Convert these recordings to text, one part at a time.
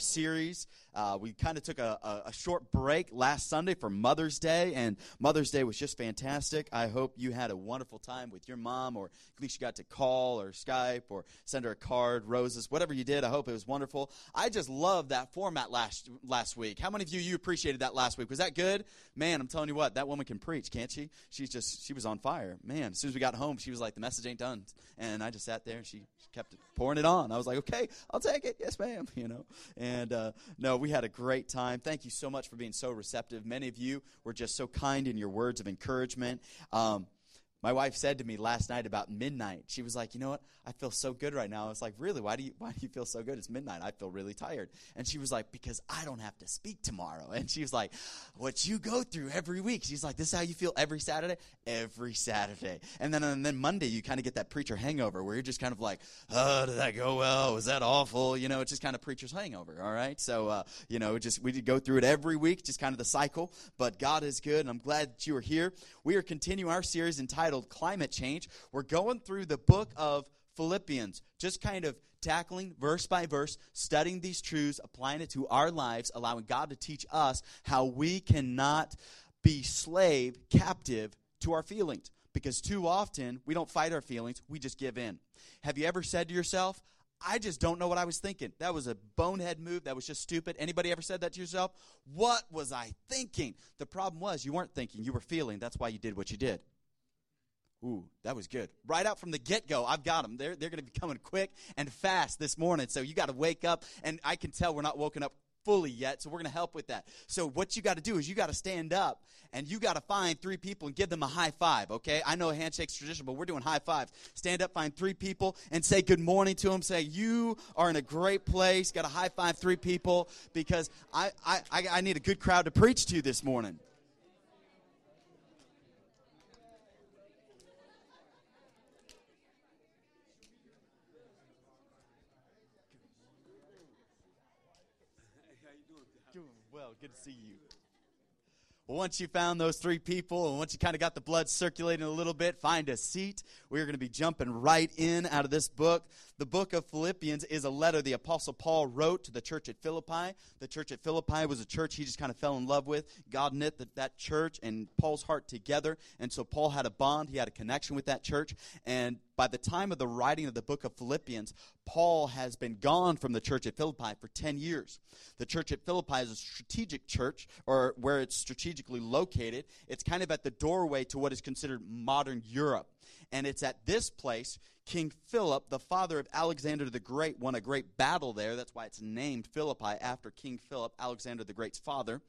series. Uh, we kind of took a, a, a, short break last Sunday for Mother's Day, and Mother's Day was just fantastic. I hope you had a wonderful time with your mom, or at least you got to call or Skype or send her a card, roses, whatever you did. I hope it was wonderful. I just loved that format last last week. How many of you you appreciated that last week? Was that good? Man, I'm telling you what, that woman can preach, can't she? She's just she was on fire. Man, as soon as we got home, she was like, "The message ain't done," and I just sat there and she kept pouring it on. I was like, "Okay, I'll take it. Yes, ma'am." You know, and uh, no, we had a great time. Thank you so much for being so receptive. Many of you were just so kind in your words of encouragement. Um, my wife said to me last night about midnight, she was like, You know what? I feel so good right now. I was like, Really? Why do you why do you feel so good? It's midnight. I feel really tired. And she was like, Because I don't have to speak tomorrow. And she was like, What you go through every week. She's like, This is how you feel every Saturday? Every Saturday. And then and then Monday you kind of get that preacher hangover where you're just kind of like, Oh, did that go well? Was that awful? You know, it's just kind of preacher's hangover, all right? So uh, you know, just we go through it every week, just kind of the cycle. But God is good, and I'm glad that you are here. We are continuing our series entitled entitled Climate Change. We're going through the book of Philippians, just kind of tackling verse by verse, studying these truths, applying it to our lives, allowing God to teach us how we cannot be slave, captive to our feelings. Because too often we don't fight our feelings, we just give in. Have you ever said to yourself, I just don't know what I was thinking. That was a bonehead move. That was just stupid. Anybody ever said that to yourself? What was I thinking? The problem was you weren't thinking, you were feeling. That's why you did what you did. Ooh, that was good. Right out from the get go, I've got them. They're, they're going to be coming quick and fast this morning. So you got to wake up. And I can tell we're not woken up fully yet. So we're going to help with that. So what you got to do is you got to stand up and you got to find three people and give them a high five, okay? I know a handshake's tradition, but we're doing high fives. Stand up, find three people and say good morning to them. Say, you are in a great place. Got to high five three people because I, I, I need a good crowd to preach to this morning. Good to see you. Well, once you found those three people, and once you kind of got the blood circulating a little bit, find a seat. We're going to be jumping right in out of this book. The book of Philippians is a letter the Apostle Paul wrote to the church at Philippi. The church at Philippi was a church he just kind of fell in love with. God knit the, that church and Paul's heart together. And so Paul had a bond, he had a connection with that church. And by the time of the writing of the book of Philippians, Paul has been gone from the church at Philippi for 10 years. The church at Philippi is a strategic church, or where it's strategically located. It's kind of at the doorway to what is considered modern Europe. And it's at this place King Philip, the father of Alexander the Great, won a great battle there. That's why it's named Philippi after King Philip, Alexander the Great's father.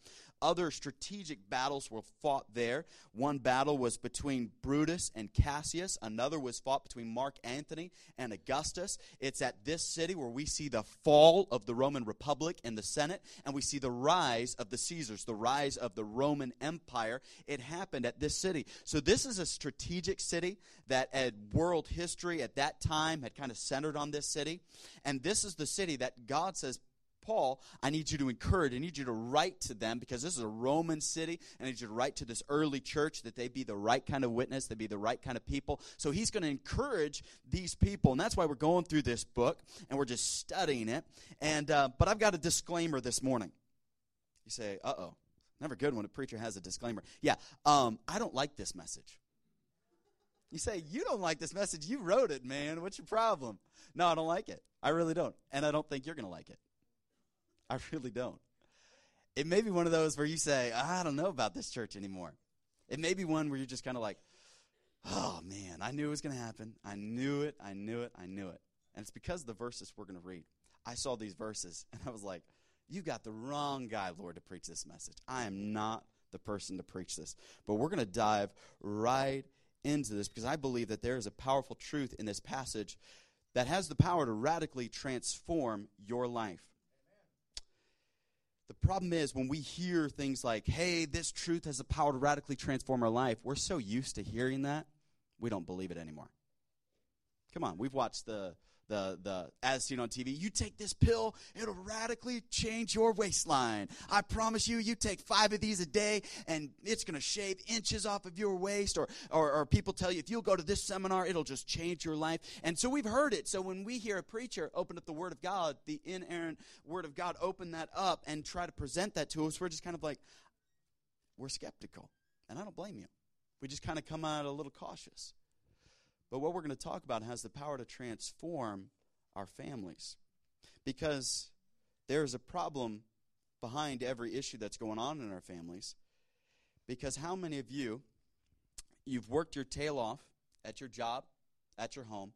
Other strategic battles were fought there. One battle was between Brutus and Cassius, another was fought between Mark Antony and Augustus. It's at this city where we see the fall of the Roman Republic and the Senate, and we see the rise of the Caesars, the rise of the Roman Empire. It happened at this city. So, this is a strategic city that, at world history at that time, had kind of centered on this city. And this is the city that God says, Paul, I need you to encourage, I need you to write to them because this is a Roman city. I need you to write to this early church that they be the right kind of witness, they be the right kind of people. So he's going to encourage these people, and that's why we're going through this book and we're just studying it. And uh, but I've got a disclaimer this morning. You say, "Uh oh." Never good when a preacher has a disclaimer. Yeah, um, I don't like this message. You say, You don't like this message. You wrote it, man. What's your problem? No, I don't like it. I really don't. And I don't think you're going to like it. I really don't. It may be one of those where you say, I don't know about this church anymore. It may be one where you're just kind of like, oh man, I knew it was going to happen. I knew it, I knew it, I knew it. And it's because of the verses we're going to read. I saw these verses and I was like, you got the wrong guy, Lord, to preach this message. I am not the person to preach this. But we're going to dive right into this because I believe that there is a powerful truth in this passage that has the power to radically transform your life. The problem is when we hear things like, hey, this truth has the power to radically transform our life, we're so used to hearing that, we don't believe it anymore. Come on, we've watched the, the, the as seen on TV. You take this pill, it'll radically change your waistline. I promise you, you take five of these a day and it's going to shave inches off of your waist. Or, or, or people tell you, if you'll go to this seminar, it'll just change your life. And so we've heard it. So when we hear a preacher open up the Word of God, the inerrant Word of God, open that up and try to present that to us, we're just kind of like, we're skeptical. And I don't blame you. We just kind of come out a little cautious. But what we're going to talk about has the power to transform our families. Because there's a problem behind every issue that's going on in our families. Because how many of you, you've worked your tail off at your job, at your home,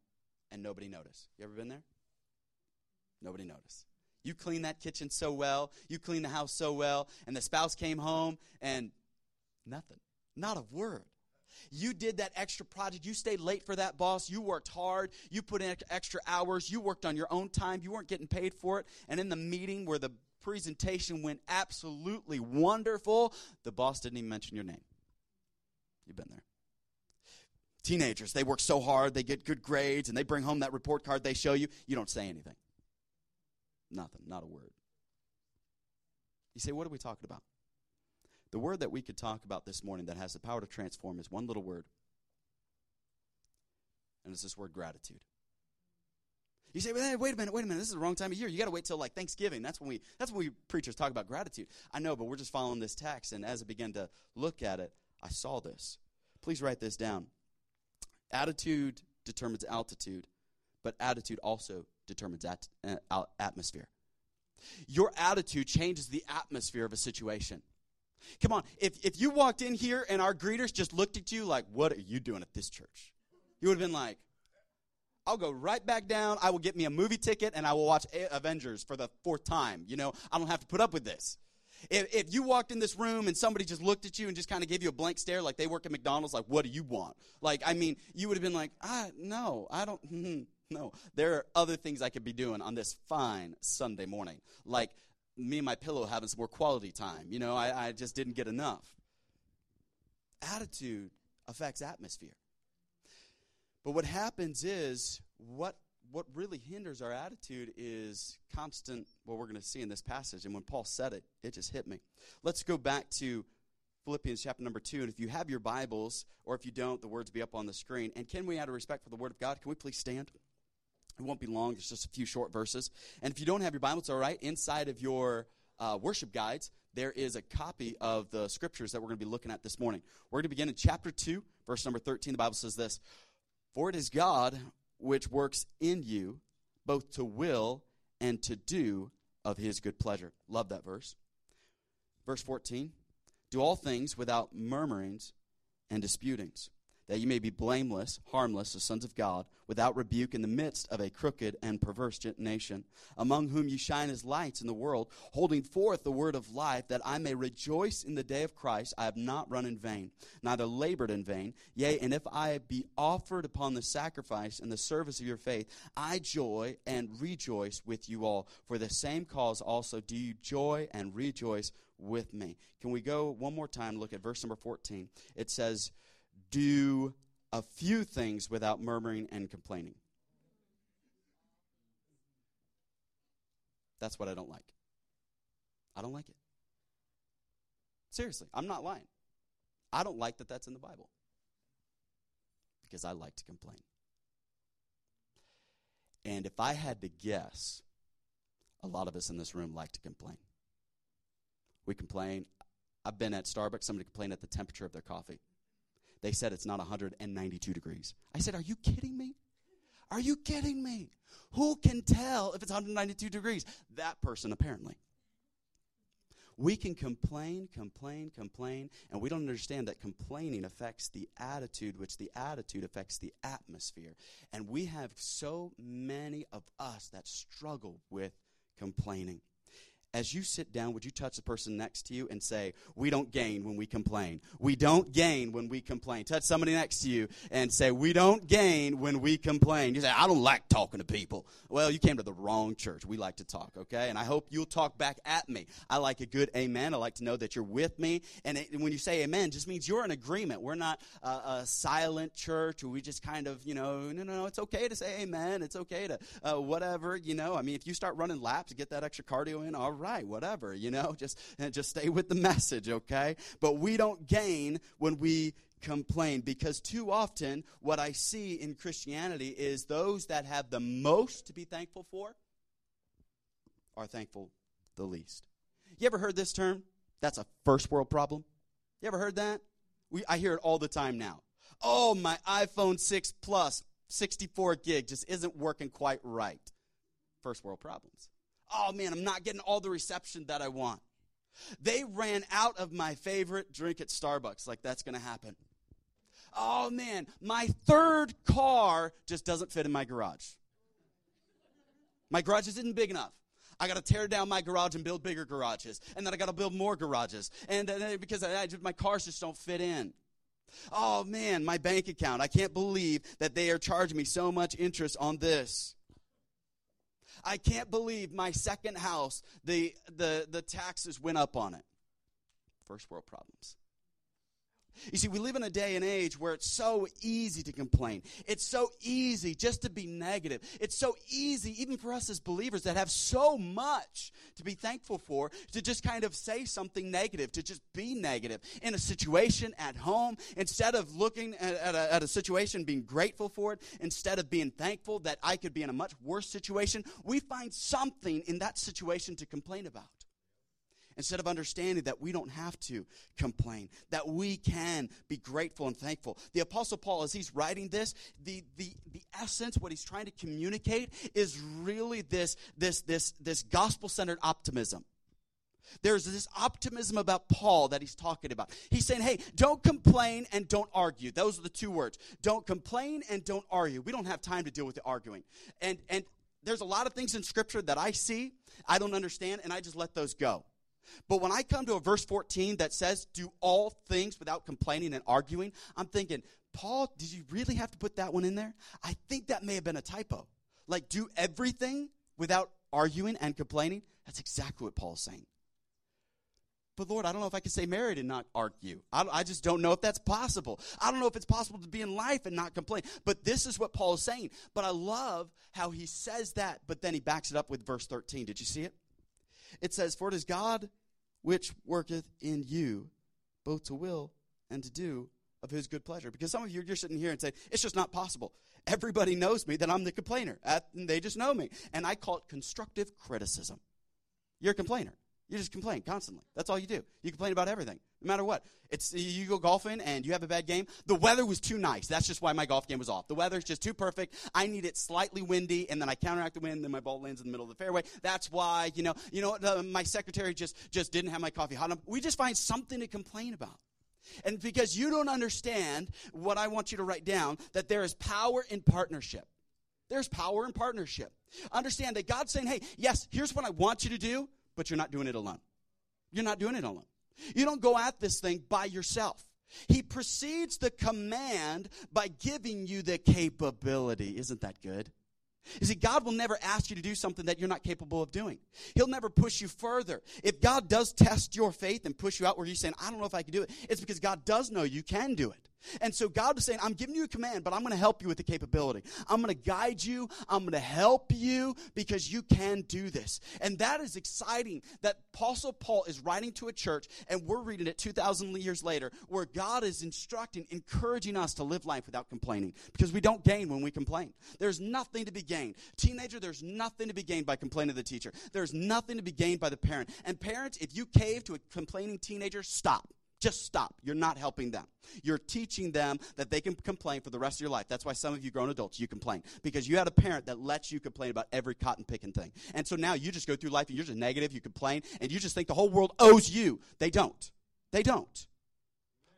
and nobody noticed? You ever been there? Nobody noticed. You clean that kitchen so well, you clean the house so well, and the spouse came home and nothing. Not a word. You did that extra project. You stayed late for that boss. You worked hard. You put in extra hours. You worked on your own time. You weren't getting paid for it. And in the meeting where the presentation went absolutely wonderful, the boss didn't even mention your name. You've been there. Teenagers, they work so hard, they get good grades, and they bring home that report card they show you. You don't say anything. Nothing, not a word. You say, what are we talking about? The word that we could talk about this morning that has the power to transform is one little word. And it's this word gratitude. You say, hey, wait a minute, wait a minute. This is the wrong time of year. You got to wait till like Thanksgiving. That's when we that's when we preachers talk about gratitude. I know, but we're just following this text and as I began to look at it, I saw this. Please write this down. Attitude determines altitude, but attitude also determines at, uh, atmosphere. Your attitude changes the atmosphere of a situation. Come on, if, if you walked in here and our greeters just looked at you like, what are you doing at this church? You would have been like, I'll go right back down. I will get me a movie ticket and I will watch Avengers for the fourth time. You know, I don't have to put up with this. If, if you walked in this room and somebody just looked at you and just kind of gave you a blank stare, like they work at McDonald's, like, what do you want? Like, I mean, you would have been like, ah, no, I don't, no. There are other things I could be doing on this fine Sunday morning. Like, me and my pillow having some more quality time. You know, I, I just didn't get enough. Attitude affects atmosphere. But what happens is, what, what really hinders our attitude is constant, what we're going to see in this passage. And when Paul said it, it just hit me. Let's go back to Philippians chapter number 2. And if you have your Bibles, or if you don't, the words be up on the screen. And can we, out of respect for the Word of God, can we please stand? It won't be long, it's just a few short verses. And if you don't have your Bible, it's all right. Inside of your uh, worship guides, there is a copy of the scriptures that we're going to be looking at this morning. We're going to begin in chapter 2, verse number 13. The Bible says this For it is God which works in you both to will and to do of his good pleasure. Love that verse. Verse 14 Do all things without murmurings and disputings that you may be blameless, harmless, the sons of God, without rebuke in the midst of a crooked and perverse nation, among whom you shine as lights in the world, holding forth the word of life, that I may rejoice in the day of Christ. I have not run in vain, neither labored in vain. Yea, and if I be offered upon the sacrifice and the service of your faith, I joy and rejoice with you all. For the same cause also do you joy and rejoice with me. Can we go one more time, look at verse number 14? It says, do a few things without murmuring and complaining. That's what I don't like. I don't like it. Seriously, I'm not lying. I don't like that that's in the Bible because I like to complain. And if I had to guess, a lot of us in this room like to complain. We complain. I've been at Starbucks, somebody complained at the temperature of their coffee. They said it's not 192 degrees. I said, Are you kidding me? Are you kidding me? Who can tell if it's 192 degrees? That person, apparently. We can complain, complain, complain, and we don't understand that complaining affects the attitude, which the attitude affects the atmosphere. And we have so many of us that struggle with complaining. As you sit down, would you touch the person next to you and say, We don't gain when we complain? We don't gain when we complain. Touch somebody next to you and say, We don't gain when we complain. You say, I don't like talking to people. Well, you came to the wrong church. We like to talk, okay? And I hope you'll talk back at me. I like a good amen. I like to know that you're with me. And it, when you say amen, just means you're in agreement. We're not a, silent church where we just kind of, you know, no, no, no, it's okay to say amen. It's okay to uh, whatever, you know. I mean, if you start running laps get that extra cardio in, all right right, whatever, you know, just, eh, just stay with the message, okay? But we don't gain when we complain because too often what I see in Christianity is those that have the most to be thankful for are thankful the least. You ever heard this term? That's a first world problem. You ever heard that? We, I hear it all the time now. Oh, my iPhone 6 Plus, 64 gig, just isn't working quite right. First world problems oh man, I'm not getting all the reception that I want. They ran out of my favorite drink at Starbucks. Like, that's going to happen. Oh man, my third car just doesn't fit in my garage. My garage isn't big enough. I got to tear down my garage and build bigger garages. And then I got to build more garages. And uh, because I, I, my cars just don't fit in. Oh man, my bank account. I can't believe that they are charging me so much interest on this. I can't believe my second house, the, the, the taxes went up on it. First world problems. You see, we live in a day and age where it's so easy to complain. It's so easy just to be negative. It's so easy, even for us as believers that have so much to be thankful for, to just kind of say something negative, to just be negative in a situation at home. Instead of looking at, at, a, at a situation, being grateful for it, instead of being thankful that I could be in a much worse situation, we find something in that situation to complain about instead of understanding that we don't have to complain, that we can be grateful and thankful. The Apostle Paul, as he's writing this, the, the, the essence, what he's trying to communicate, is really this, this, this, this gospel centered optimism. There's this optimism about Paul that he's talking about. He's saying, hey, don't complain and don't argue. Those are the two words. Don't complain and don't argue. We don't have time to deal with the arguing. And, and there's a lot of things in Scripture that I see, I don't understand, and I just let those go. But when I come to a verse 14 that says, do all things without complaining and arguing, I'm thinking, Paul, did you really have to put that one in there? I think that may have been a typo. Like, do everything without arguing and complaining? That's exactly what Paul's saying. But Lord, I don't know if I can stay married and not argue. I, I, just don't know if that's possible. I don't know if it's possible to be in life and not complain. But this is what Paul is saying. But I love how he says that, but then he backs it up with verse 13. Did you see it? It says, For it is God which worketh in you both to will and to do of his good pleasure. Because some of you, you're sitting here and say, it's just not possible. Everybody knows me that I'm the complainer. they just know me. And I call it constructive criticism. You're a complainer. You just complain constantly. That's all you do. You complain about everything, no matter what. It's you go golfing and you have a bad game. The weather was too nice. That's just why my golf game was off. The weather's just too perfect. I need it slightly windy, and then I counteract the wind. Then my ball lands in the middle of the fairway. That's why you know you know uh, my secretary just just didn't have my coffee hot enough. We just find something to complain about. And because you don't understand what I want you to write down, that there is power in partnership. There's power in partnership. Understand that God's saying, hey, yes, here's what I want you to do but you're not doing it alone. You're not doing it alone. You don't go at this thing by yourself. He precedes the command by giving you the capability. Isn't that good? You see, God will never ask you to do something that you're not capable of doing. He'll never push you further. If God does test your faith and push you out where you're saying, I don't know if I can do it, it's because God does know you can do it. And so God is saying, I'm giving you a command, but I'm going to help you with the capability. I'm going to guide you. I'm going to help you because you can do this. And that is exciting that Apostle Paul is writing to a church, and we're reading it 2,000 years later, where God is instructing, encouraging us to live life without complaining because we don't gain when we complain. There's nothing to be gained. Teenager, there's nothing to be gained by complaining to the teacher. There's nothing to be gained by the parent. And parents, if you cave to a complaining teenager, stop. Just stop. You're not helping them. You're teaching them that they can complain for the rest of your life. That's why some of you grown adults, you complain. Because you had a parent that lets you complain about every cotton picking thing. And so now you just go through life and you're just negative, you complain, and you just think the whole world owes you. They don't. They don't.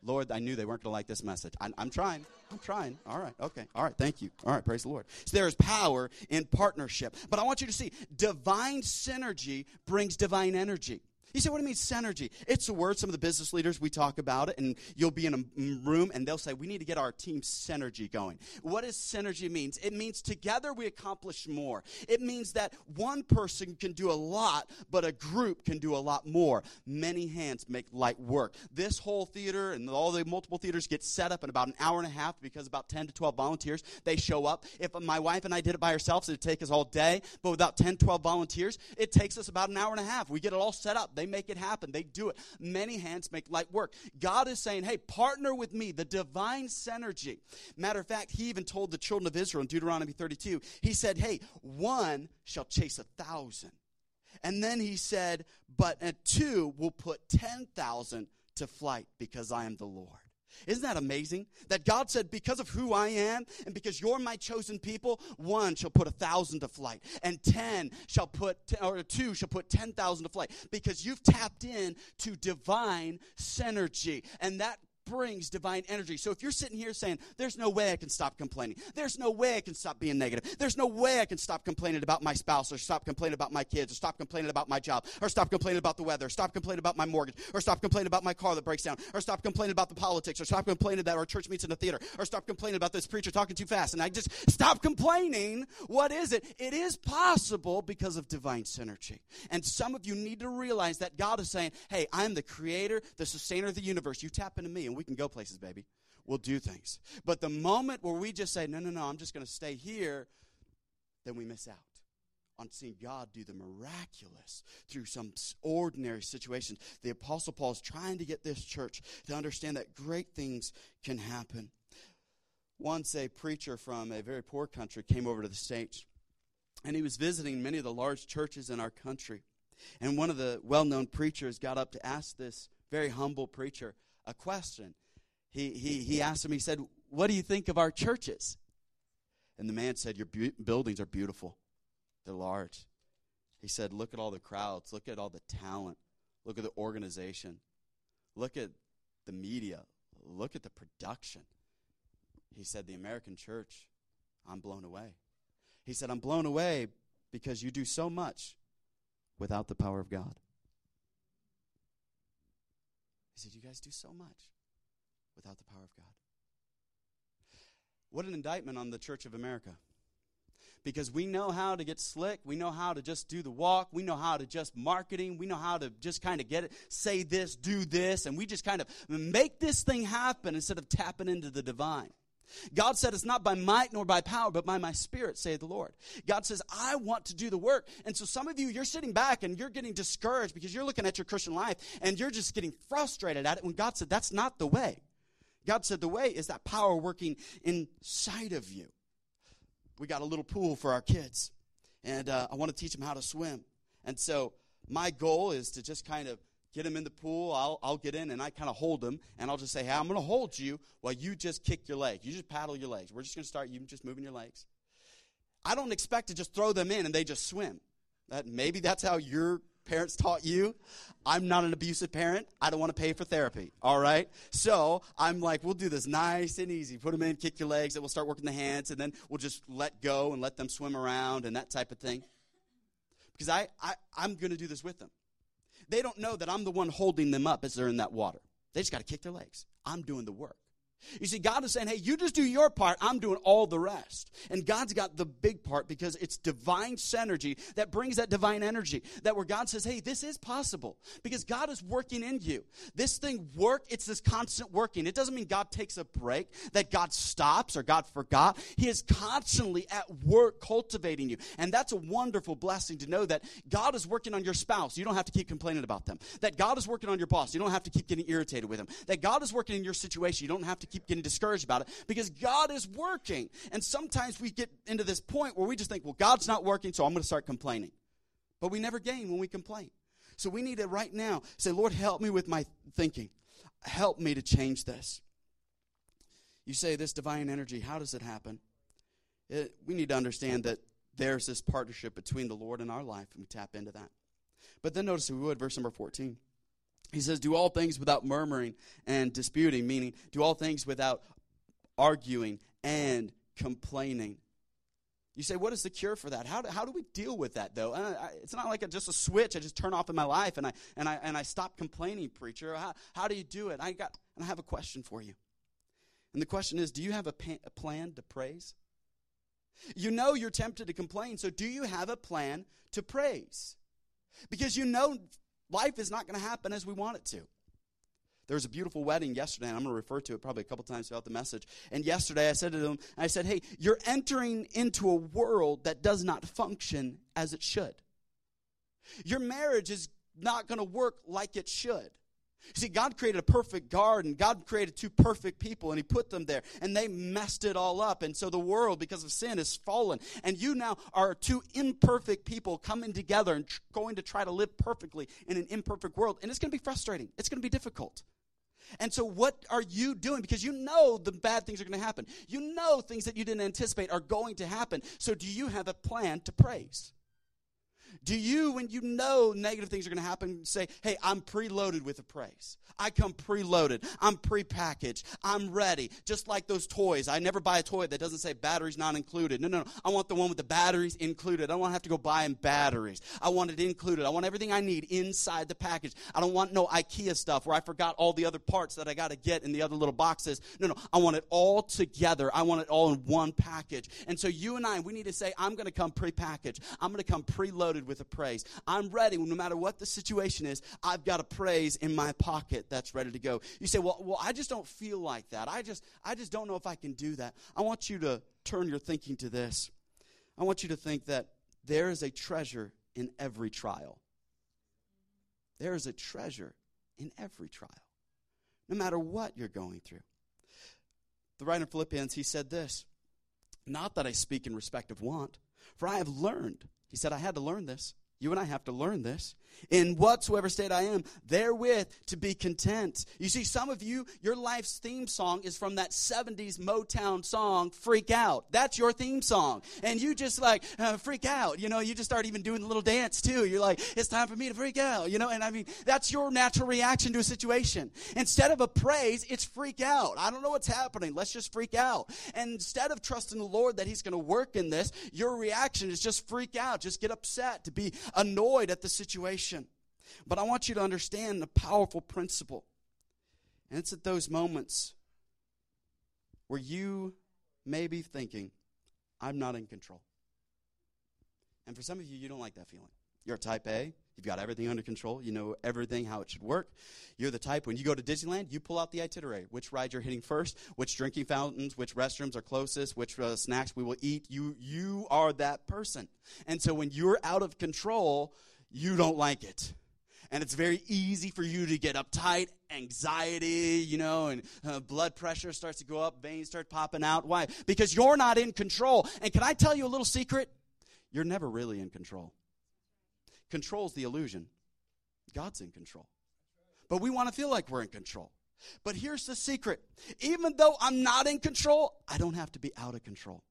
Lord, I knew they weren't going to like this message. I, I'm trying. I'm trying. All right. Okay. All right. Thank you. All right. Praise the Lord. So there is power in partnership. But I want you to see divine synergy brings divine energy. You say, what do you mean synergy? It's a word. Some of the business leaders, we talk about it, and you'll be in a room and they'll say, we need to get our team synergy going. What does synergy means? It means together we accomplish more. It means that one person can do a lot, but a group can do a lot more. Many hands make light work. This whole theater and all the multiple theaters get set up in about an hour and a half because about 10 to 12 volunteers, they show up. If my wife and I did it by ourselves, it'd take us all day, but without 10, 12 volunteers, it takes us about an hour and a half. We get it all set up. They make it happen. They do it. Many hands make light work. God is saying, hey, partner with me, the divine synergy. Matter of fact, he even told the children of Israel in Deuteronomy 32, he said, hey, one shall chase a thousand. And then he said, but a two will put 10,000 to flight because I am the Lord. Isn't that amazing? That God said, because of who I am and because you're my chosen people, one shall put a thousand to flight, and ten shall put, or two shall put ten thousand to flight, because you've tapped in to divine synergy. And that brings divine energy. So if you're sitting here saying, There's no way I can stop complaining, there's no way I can stop being negative, there's no way I can stop complaining about my spouse, or stop complaining about my kids, or stop complaining about my job, or stop complaining about the weather, or stop complaining about my mortgage, or stop complaining about my car that breaks down, or stop complaining about the politics, or stop complaining that our church meets in the theater, or stop complaining about this preacher talking too fast, and I just stop complaining. What is it? It is possible because of divine synergy. And some of you need to realize that God is saying, Hey, I'm the creator, the sustainer of the universe. You tap into me, and we can go places, baby. We'll do things. But the moment where we just say, no, no, no, I'm just going to stay here, then we miss out on seeing God do the miraculous through some ordinary situations. The Apostle Paul is trying to get this church to understand that great things can happen. Once a preacher from a very poor country came over to the States, and he was visiting many of the large churches in our country. And one of the well known preachers got up to ask this very humble preacher, a question. He, he, he asked him, he said, What do you think of our churches? And the man said, Your bu- buildings are beautiful, they're large. He said, Look at all the crowds, look at all the talent, look at the organization, look at the media, look at the production. He said, The American church, I'm blown away. He said, I'm blown away because you do so much without the power of God. He said, You guys do so much without the power of God. What an indictment on the Church of America. Because we know how to get slick. We know how to just do the walk. We know how to just marketing. We know how to just kind of get it, say this, do this, and we just kind of make this thing happen instead of tapping into the divine. God said it's not by might nor by power, but by my spirit, say the Lord. God says, I want to do the work. And so some of you, you're sitting back and you're getting discouraged because you're looking at your Christian life and you're just getting frustrated at it when God said, that's not the way. God said, the way is that power working inside of you. We got a little pool for our kids, and uh, I want to teach them how to swim. And so my goal is to just kind of get him in the pool. I'll, I'll get in and I kind of hold him and I'll just say, hey, I'm going to hold you while you just kick your leg. You just paddle your legs. We're just going to start you just moving your legs. I don't expect to just throw them in and they just swim. That maybe that's how your parents taught you. I'm not an abusive parent. I don't want to pay for therapy. All right. So I'm like, we'll do this nice and easy. Put them in, kick your legs, and we'll start working the hands, and then we'll just let go and let them swim around and that type of thing. Because I, I I'm going to do this with them. They don't know that I'm the one holding them up as they're in that water. They just got to kick their legs. I'm doing the work. You see, God is saying, hey, you just do your part, I'm doing all the rest. And God's got the big part because it's divine synergy that brings that divine energy. That where God says, hey, this is possible because God is working in you. This thing work, it's this constant working. It doesn't mean God takes a break, that God stops or God forgot. He is constantly at work cultivating you. And that's a wonderful blessing to know that God is working on your spouse. You don't have to keep complaining about them. That God is working on your boss. You don't have to keep getting irritated with him. That God is working in your situation. You don't have to keep getting discouraged about it because God is working. And sometimes we get into this point where we just think, well, God's not working, so I'm going to start complaining. But we never gain when we complain. So we need to right now say, Lord, help me with my thinking. Help me to change this. You say this divine energy, how does it happen? It, we need to understand that there's this partnership between the Lord and our life, and we tap into that. But then notice, we would, verse number 14. He says, Do all things without murmuring and disputing, meaning do all things without arguing and complaining. You say, what is the cure for that? How do, how do we deal with that, though? I, it's not like a, just a switch I just turn off in my life and I, and I, and I stop complaining, preacher. How, how do you do it? I, got, and I have a question for you. And the question is do you have a, pa- a plan to praise? You know you're tempted to complain, so do you have a plan to praise? Because you know life is not going to happen as we want it to. There was a beautiful wedding yesterday, and I'm going to refer to it probably a couple times throughout the message. And yesterday I said to them, I said, hey, you're entering into a world that does not function as it should. Your marriage is not going to work like it should. See, God created a perfect garden. God created two perfect people, and He put them there, and they messed it all up. And so the world, because of sin, is fallen. And you now are two imperfect people coming together and tr- going to try to live perfectly in an imperfect world. And it's going to be frustrating, it's going to be difficult. And so, what are you doing? Because you know the bad things are going to happen. You know things that you didn't anticipate are going to happen. So, do you have a plan to praise? Do you, when you know negative things are going to happen, say, hey, I'm preloaded with a praise? I come preloaded. I'm prepackaged. I'm ready. Just like those toys. I never buy a toy that doesn't say batteries not included. No, no, no. I want the one with the batteries included. I don't want to have to go buy them batteries. I want it included. I want everything I need inside the package. I don't want no IKEA stuff where I forgot all the other parts that I got to get in the other little boxes. No, no. I want it all together. I want it all in one package. And so you and I, we need to say, I'm going to come prepackaged. I'm going to come preloaded with a praise. I'm ready. No matter what the situation is, I've got a praise in my pocket that's ready to go. You say, well, well, I just don't feel like that. I just, I just don't know if I can do that. I want you to turn your thinking to this. I want you to think that there is a treasure in every trial. There is a treasure in every trial, no matter what you're going through. The writer in Philippians, he said this Not that I speak in respect of want, for I have learned. He said, I had to learn this. You and I have to learn this. In whatsoever state I am, therewith to be content. You see, some of you, your life's theme song is from that 70s Motown song, Freak Out. That's your theme song. And you just like, uh, freak out. You know, you just start even doing the little dance too. You're like, it's time for me to freak out. You know, and I mean, that's your natural reaction to a situation. Instead of a praise, it's freak out. I don't know what's happening. Let's just freak out. And instead of trusting the Lord that He's going to work in this, your reaction is just freak out, just get upset, to be annoyed at the situation. But I want you to understand the powerful principle. And it's at those moments where you may be thinking, I'm not in control. And for some of you, you don't like that feeling. You're a type A. You've got everything under control. You know everything, how it should work. You're the type, when you go to Disneyland, you pull out the itinerary. Which ride you're hitting first, which drinking fountains, which restrooms are closest, which uh, snacks we will eat. You, you are that person. And so when you're out of control, you don't like it. And it's very easy for you to get uptight, anxiety, you know, and uh, blood pressure starts to go up, veins start popping out. Why? Because you're not in control. And can I tell you a little secret? You're never really in control. Control's the illusion. God's in control. But we want to feel like we're in control. But here's the secret even though I'm not in control, I don't have to be out of control.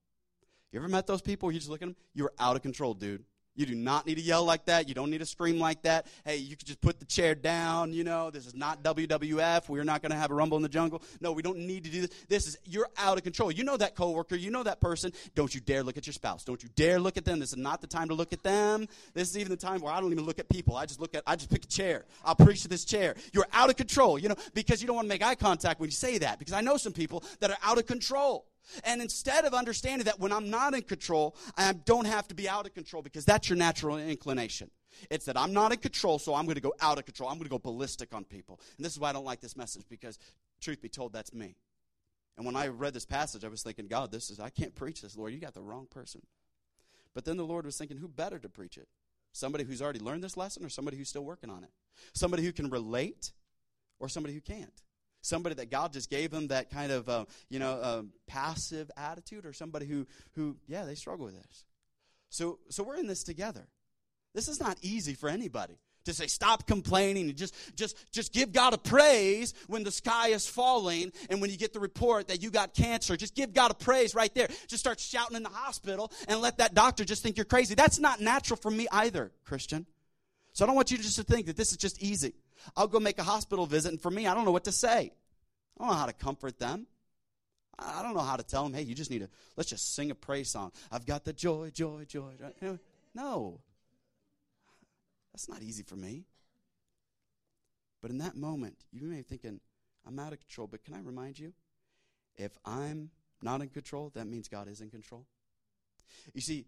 You ever met those people? You just look at them, you're out of control, dude. You do not need to yell like that. You don't need to scream like that. Hey, you can just put the chair down. You know, this is not WWF. We're not going to have a rumble in the jungle. No, we don't need to do this. This is, you're out of control. You know that coworker. You know that person. Don't you dare look at your spouse. Don't you dare look at them. This is not the time to look at them. This is even the time where I don't even look at people. I just look at, I just pick a chair. I'll preach to this chair. You're out of control, you know, because you don't want to make eye contact when you say that. Because I know some people that are out of control. And instead of understanding that when I'm not in control, I don't have to be out of control because that's your natural inclination. It's that I'm not in control, so I'm going to go out of control. I'm going to go ballistic on people. And this is why I don't like this message because, truth be told, that's me. And when I read this passage, I was thinking, God, this is, I can't preach this, Lord. You got the wrong person. But then the Lord was thinking, who better to preach it? Somebody who's already learned this lesson or somebody who's still working on it? Somebody who can relate or somebody who can't? Somebody that God just gave them that kind of, uh, you know, uh, passive attitude, or somebody who, who, yeah, they struggle with this. So, so we're in this together. This is not easy for anybody to say stop complaining and just just just give God a praise when the sky is falling and when you get the report that you got cancer. Just give God a praise right there. Just start shouting in the hospital and let that doctor just think you're crazy. That's not natural for me either Christian. So I don't want you just to think that this is just easy I'll go make a hospital visit, and for me, I don't know what to say. I don't know how to comfort them. I don't know how to tell them, hey, you just need to, let's just sing a praise song. I've got the joy, joy, joy. No. That's not easy for me. But in that moment, you may be thinking, I'm out of control. But can I remind you? If I'm not in control, that means God is in control. You see,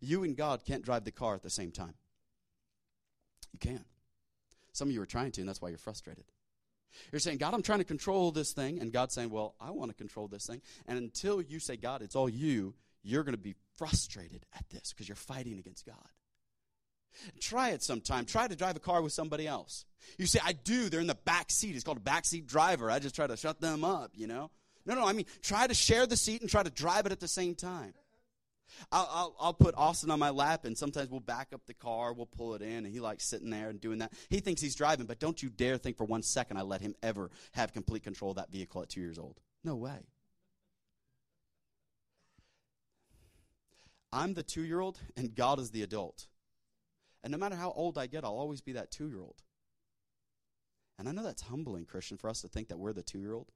you and God can't drive the car at the same time. You can. Some of you are trying to, and that's why you're frustrated. You're saying, God, I'm trying to control this thing. And God's saying, Well, I want to control this thing. And until you say, God, it's all you, you're going to be frustrated at this because you're fighting against God. Try it sometime. Try to drive a car with somebody else. You say, I do. They're in the back seat. It's called a backseat driver. I just try to shut them up, you know? No, no, I mean, try to share the seat and try to drive it at the same time. I'll, I'll, I'll, put Austin on my lap, and sometimes we'll back up the car, we'll pull it in, and he likes sitting there and doing that. He thinks he's driving, but don't you dare think for one second I let him ever have complete control of that vehicle at two years old. No way. I'm the two year old, and God is the adult. And no matter how old I get, I'll always be that two year old. And I know that's humbling, Christian, for us to think that we're the two year old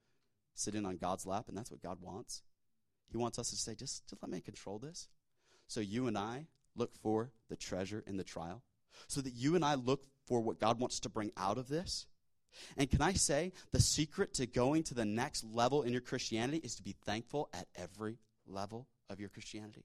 sitting on God's lap, and that's what God wants. He wants us to say, just, just let me control this. So you and I look for the treasure in the trial. So that you and I look for what God wants to bring out of this. And can I say, the secret to going to the next level in your Christianity is to be thankful at every level of your Christianity.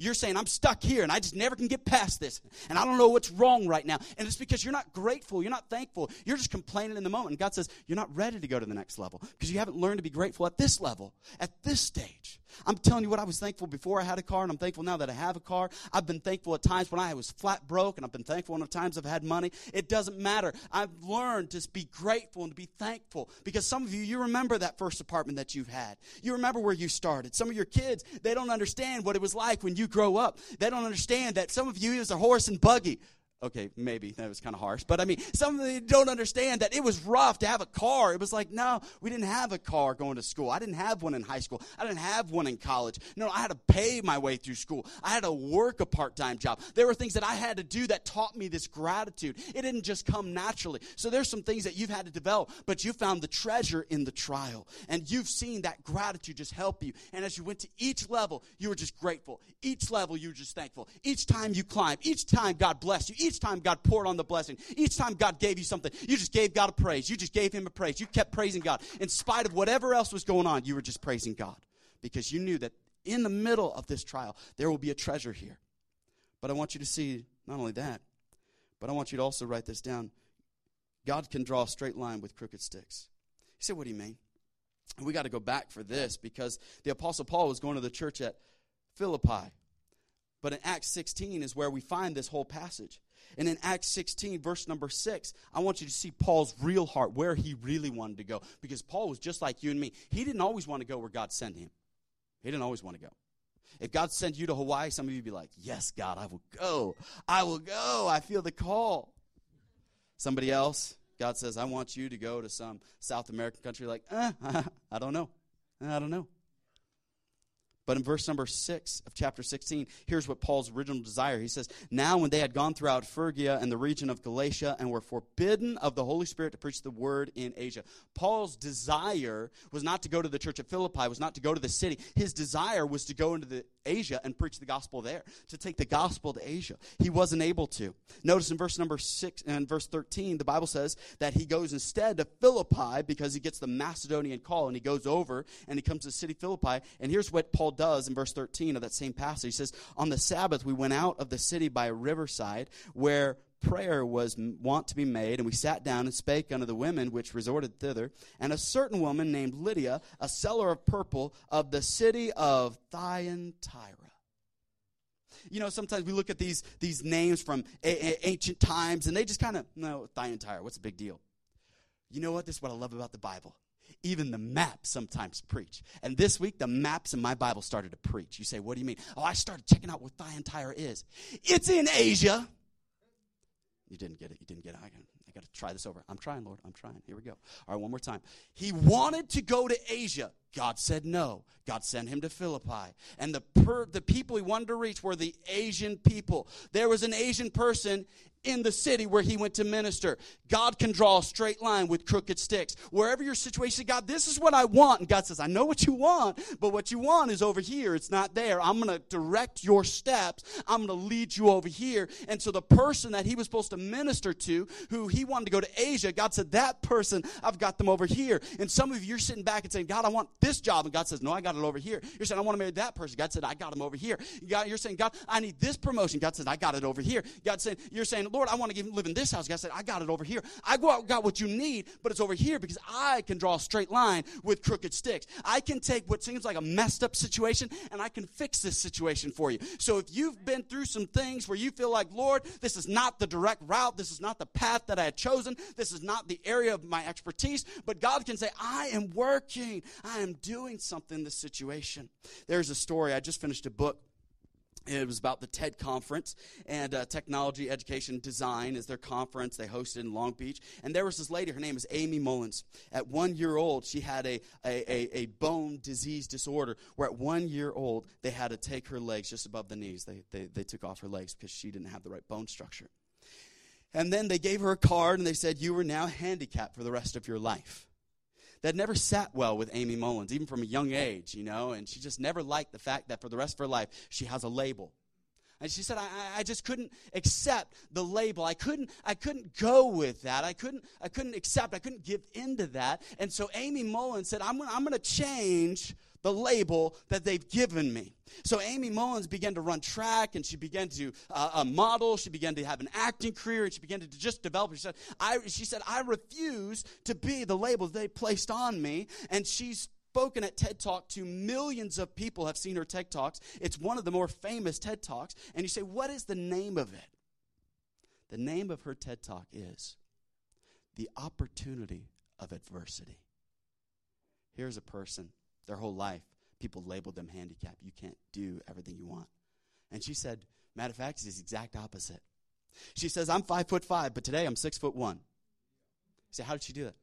You're saying, I'm stuck here and I just never can get past this. And I don't know what's wrong right now. And it's because you're not grateful. You're not thankful. You're just complaining in the moment. And God says, You're not ready to go to the next level because you haven't learned to be grateful at this level, at this stage. I'm telling you what, I was thankful before I had a car, and I'm thankful now that I have a car. I've been thankful at times when I was flat broke, and I've been thankful at times I've had money. It doesn't matter. I've learned to be grateful and to be thankful because some of you, you remember that first apartment that you've had. You remember where you started. Some of your kids, they don't understand what it was like when you grow up. They don't understand that some of you, was a horse and buggy. Okay, maybe that was kind of harsh, but I mean, some of you don't understand that it was rough to have a car. It was like, no, we didn't have a car going to school. I didn't have one in high school. I didn't have one in college. No, I had to pay my way through school. I had to work a part time job. There were things that I had to do that taught me this gratitude. It didn't just come naturally. So there's some things that you've had to develop, but you found the treasure in the trial. And you've seen that gratitude just help you. And as you went to each level, you were just grateful. Each level, you were just thankful. Each time you climbed, each time God blessed you, each time God poured on the blessing, each time God gave you something, you just gave God a praise. You just gave Him a praise. You kept praising God. In spite of whatever else was going on, you were just praising God because you knew that in the middle of this trial, there will be a treasure here. But I want you to see not only that, but I want you to also write this down. God can draw a straight line with crooked sticks. You say, what do you mean? We got to go back for this because the Apostle Paul was going to the church at Philippi. But in Acts 16 is where we find this whole passage. And in Acts 16, verse number 6, I want you to see Paul's real heart, where he really wanted to go. Because Paul was just like you and me. He didn't always want to go where God sent him, he didn't always want to go. If God sent you to Hawaii, some of you would be like, Yes, God, I will go. I will go. I feel the call. Somebody else, God says, I want you to go to some South American country. Like, eh, I don't know. I don't know. But in verse number 6 of chapter 16, here's what Paul's original desire. He says, Now when they had gone throughout Phrygia and the region of Galatia and were forbidden of the Holy Spirit to preach the word in Asia. Paul's desire was not to go to the church at Philippi, was not to go to the city. His desire was to go into the Asia and preach the gospel there, to take the gospel to Asia. He wasn't able to. Notice in verse number 6 and verse 13, the Bible says that he goes instead to Philippi because he gets the Macedonian call and he goes over and he comes to the city Philippi. And here's what Paul does in verse 13 of that same passage. He says, On the Sabbath, we went out of the city by a riverside where prayer was wont to be made, and we sat down and spake unto the women which resorted thither. And a certain woman named Lydia, a seller of purple of the city of Thyatira. You know, sometimes we look at these, these names from a- a- ancient times, and they just kind of, no, Thyatira, what's the big deal? You know what? This is what I love about the Bible even the maps sometimes preach. And this week, the maps in my Bible started to preach. You say, What do you mean? Oh, I started checking out what Thyatira is. It's in Asia. You didn't get it. You didn't get it. I got, I got to try this over. I'm trying, Lord. I'm trying. Here we go. All right, one more time. He wanted to go to Asia. God said no. God sent him to Philippi. And the, per, the people he wanted to reach were the Asian people. There was an Asian person in the city where he went to minister. God can draw a straight line with crooked sticks. Wherever your situation, God, this is what I want. And God says, I know what you want, but what you want is over here. It's not there. I'm going to direct your steps. I'm going to lead you over here. And so the person that he was supposed to minister to, who he wanted to go to Asia, God said, that person, I've got them over here. And some of you, you're sitting back and saying, God, I want this job. And God says, no, I got it over here. You're saying, I want to marry that person. God said, I got him over here. you're saying, God, I need this promotion. God said, I got it over here. God said, you're saying, Lord, I want to live in this house. God said, I got it over here. I go got what you need, but it's over here because I can draw a straight line with crooked sticks. I can take what seems like a messed up situation and I can fix this situation for you. So if you've been through some things where you feel like, Lord, this is not the direct route, this is not the path that I had chosen, this is not the area of my expertise, but God can say, I am working, I am doing something in this situation. There's a story, I just finished a book it was about the TED conference and uh, technology, education, design is their conference. They hosted in Long Beach, and there was this lady. Her name is Aimee Mullins. At one year old, she had a, a, a, a bone disease disorder. Where at one year old, they had to take her legs just above the knees. They they, they took off her legs because she didn't have the right bone structure. And then they gave her a card and they said, "You are now handicapped for the rest of your life." That never sat well with Aimee Mullins, even from a young age, you know, and she just never liked the fact that for the rest of her life she has a label. And she said, I, I just couldn't accept the label. I couldn't, I couldn't go with that. I couldn't, I couldn't accept, I couldn't give into that. And so Aimee Mullins said, I'm, I'm going to change the label that they've given me. So Aimee Mullins began to run track and she began to uh, model. She began to have an acting career and she began to just develop. She said, I, she said, I refuse to be the label they placed on me. And she's spoken at TED Talk to millions of people have seen her TED Talks. It's one of the more famous TED Talks. And you say, what is the name of it? The name of her TED Talk is The Opportunity of Adversity. Here's a person their whole life, people labeled them handicapped. You can't do everything you want. And she said, matter of fact, it's the exact opposite. She says, I'm five foot five, but today I'm six foot one. You say, how did she do that?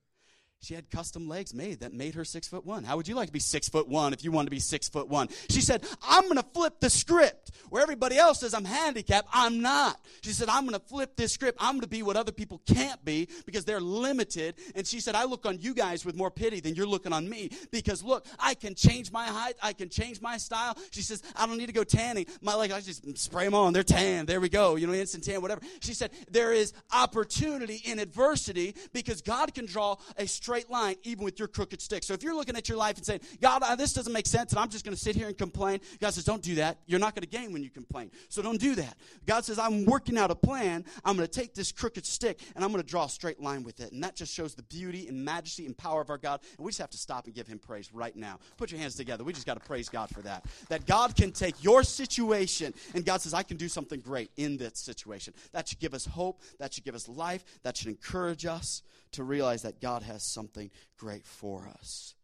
She had custom legs made that made her six foot one. How would you like to be six foot one if you wanted to be six foot one? She said, I'm going to flip the script. Where everybody else says I'm handicapped, I'm not. She said, I'm going to flip this script. I'm going to be what other people can't be because they're limited. And she said, I look on you guys with more pity than you're looking on me because look, I can change my height. I can change my style. She says, I don't need to go tanning. My legs, I just spray them on. They're tan. There we go. You know, instant tan, whatever. She said, there is opportunity in adversity because God can draw a straight straight line even with your crooked stick. So if you're looking at your life and saying, God, uh, this doesn't make sense and I'm just going to sit here and complain, God says, don't do that. You're not going to gain when you complain. So don't do that. God says, I'm working out a plan. I'm going to take this crooked stick and I'm going to draw a straight line with it. And that just shows the beauty and majesty and power of our God. And we just have to stop and give him praise right now. Put your hands together. We just got to praise God for that. That God can take your situation and God says, I can do something great in this situation. That should give us hope. That should give us life. That should encourage us to realize that God has something great for us.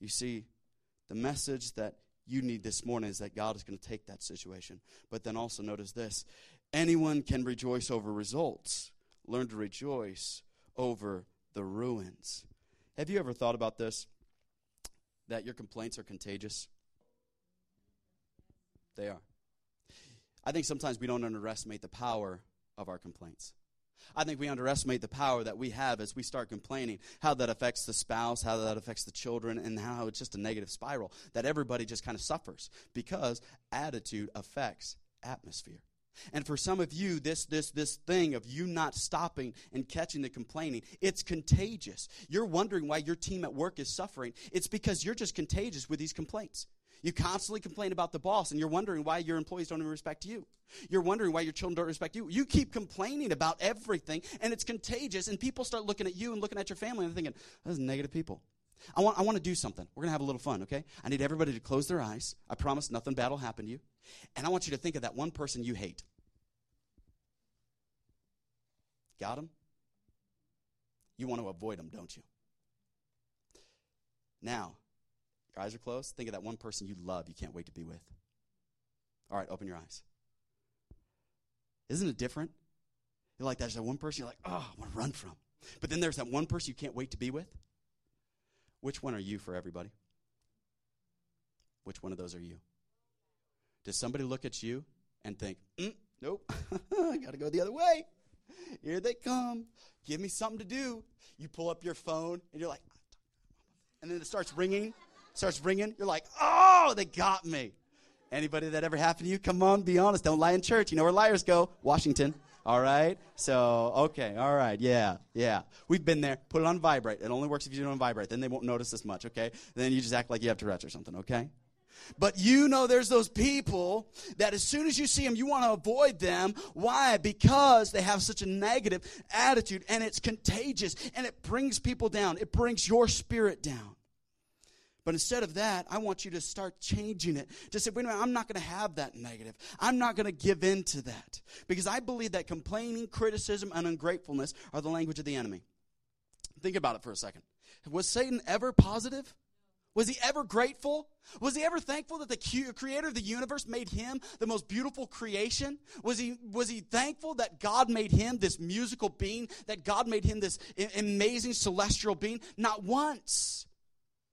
You see, the message that you need this morning is that God is going to take that situation. But then also notice this anyone can rejoice over results, learn to rejoice over the ruins. Have you ever thought about this? That your complaints are contagious? They are. I think sometimes we don't underestimate the power of our complaints. I think we underestimate the power that we have as we start complaining, how that affects the spouse, how that affects the children, and how it's just a negative spiral that everybody just kind of suffers because attitude affects atmosphere. And for some of you, this, this, this thing of you not stopping and catching the complaining, it's contagious. You're wondering why your team at work is suffering. It's because you're just contagious with these complaints. You constantly complain about the boss, and you're wondering why your employees don't even respect you. You're wondering why your children don't respect you. You keep complaining about everything, and it's contagious, and people start looking at you and looking at your family and thinking, those negative people. I want, I want to do something. We're going to have a little fun, okay? I need everybody to close their eyes. I promise nothing bad will happen to you. And I want you to think of that one person you hate. Got him? You want to avoid them, don't you? Now, your eyes are closed. Think of that one person you love, you can't wait to be with. All right, open your eyes. Isn't it different? You're like, there's that one person you're like, oh, I want to run from. But then there's that one person you can't wait to be with. Which one are you for everybody? Which one of those are you? Does somebody look at you and think, mm, nope, I got to go the other way? Here they come. Give me something to do. You pull up your phone and you're like, and then it starts ringing, starts ringing. You're like, oh, they got me. Anybody that ever happened to you? Come on, be honest. Don't lie in church. You know where liars go? Washington. All right? So, okay, all right, yeah, yeah. We've been there. Put it on vibrate. It only works if you do it on vibrate. Then they won't notice as much, okay? Then you just act like you have Tourette's or something, okay? But you know there's those people that as soon as you see them, you want to avoid them. Why? Because they have such a negative attitude and it's contagious and it brings people down. It brings your spirit down. But instead of that, I want you to start changing it. To say, wait a minute, I'm not going to have that negative. I'm not going to give in to that. Because I believe that complaining, criticism, and ungratefulness are the language of the enemy. Think about it for a second. Was Satan ever positive? Was he ever grateful? Was he ever thankful that the creator of the universe made him the most beautiful creation? Was he, was he thankful that God made him this musical being, that God made him this amazing celestial being? Not once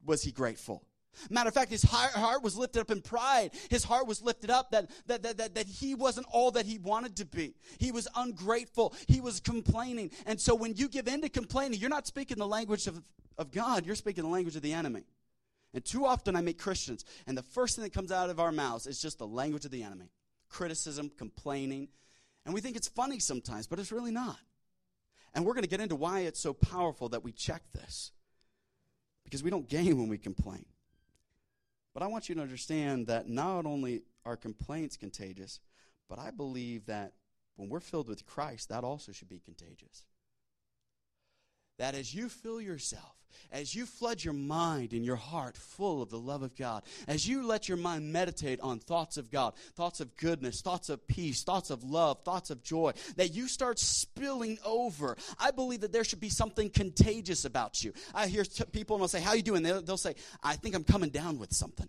was he grateful. Matter of fact, his heart was lifted up in pride. His heart was lifted up that, that, that, that, that he wasn't all that he wanted to be. He was ungrateful. He was complaining. And so when you give in to complaining, you're not speaking the language of, of God, you're speaking the language of the enemy. And too often I meet Christians, and the first thing that comes out of our mouths is just the language of the enemy criticism, complaining. And we think it's funny sometimes, but it's really not. And we're going to get into why it's so powerful that we check this because we don't gain when we complain. But I want you to understand that not only are complaints contagious, but I believe that when we're filled with Christ, that also should be contagious. That as you fill yourself as you flood your mind and your heart full of the love of God, as you let your mind meditate on thoughts of God, thoughts of goodness, thoughts of peace, thoughts of love, thoughts of joy, that you start spilling over. I believe that there should be something contagious about you. I hear t- people and I'll say, "How you doing?" They'll, they'll say, "I think I'm coming down with something."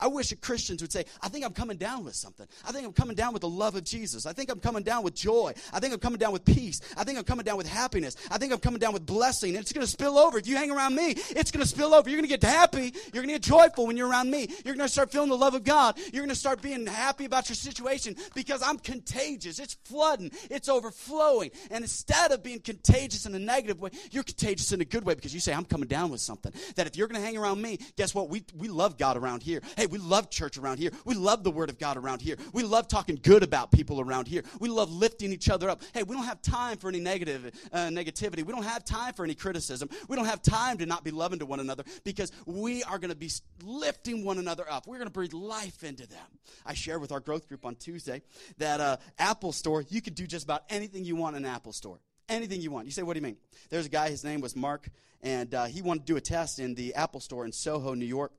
I wish that Christians would say, I think I'm coming down with something. I think I'm coming down with the love of Jesus. I think I'm coming down with joy. I think I'm coming down with peace. I think I'm coming down with happiness. I think I'm coming down with blessing. And it's going to spill over. If you hang around me, it's going to spill over. You're going to get happy. You're going to get joyful when you're around me. You're going to start feeling the love of God. You're going to start being happy about your situation because I'm contagious. It's flooding. It's overflowing. And instead of being contagious in a negative way, you're contagious in a good way because you say, I'm coming down with something. That if you're going to hang around me, guess what? We, we love God around here. Hey, we love church around here. We love the Word of God around here. We love talking good about people around here. We love lifting each other up. Hey, we don't have time for any negative uh, negativity. We don't have time for any criticism. We don't have time to not be loving to one another because we are going to be lifting one another up. We're going to breathe life into them. I shared with our growth group on Tuesday that uh, Apple Store, you can do just about anything you want in an Apple Store anything you want. You say, what do you mean? There's a guy, his name was Mark, and uh, he wanted to do a test in the Apple store in Soho, New York.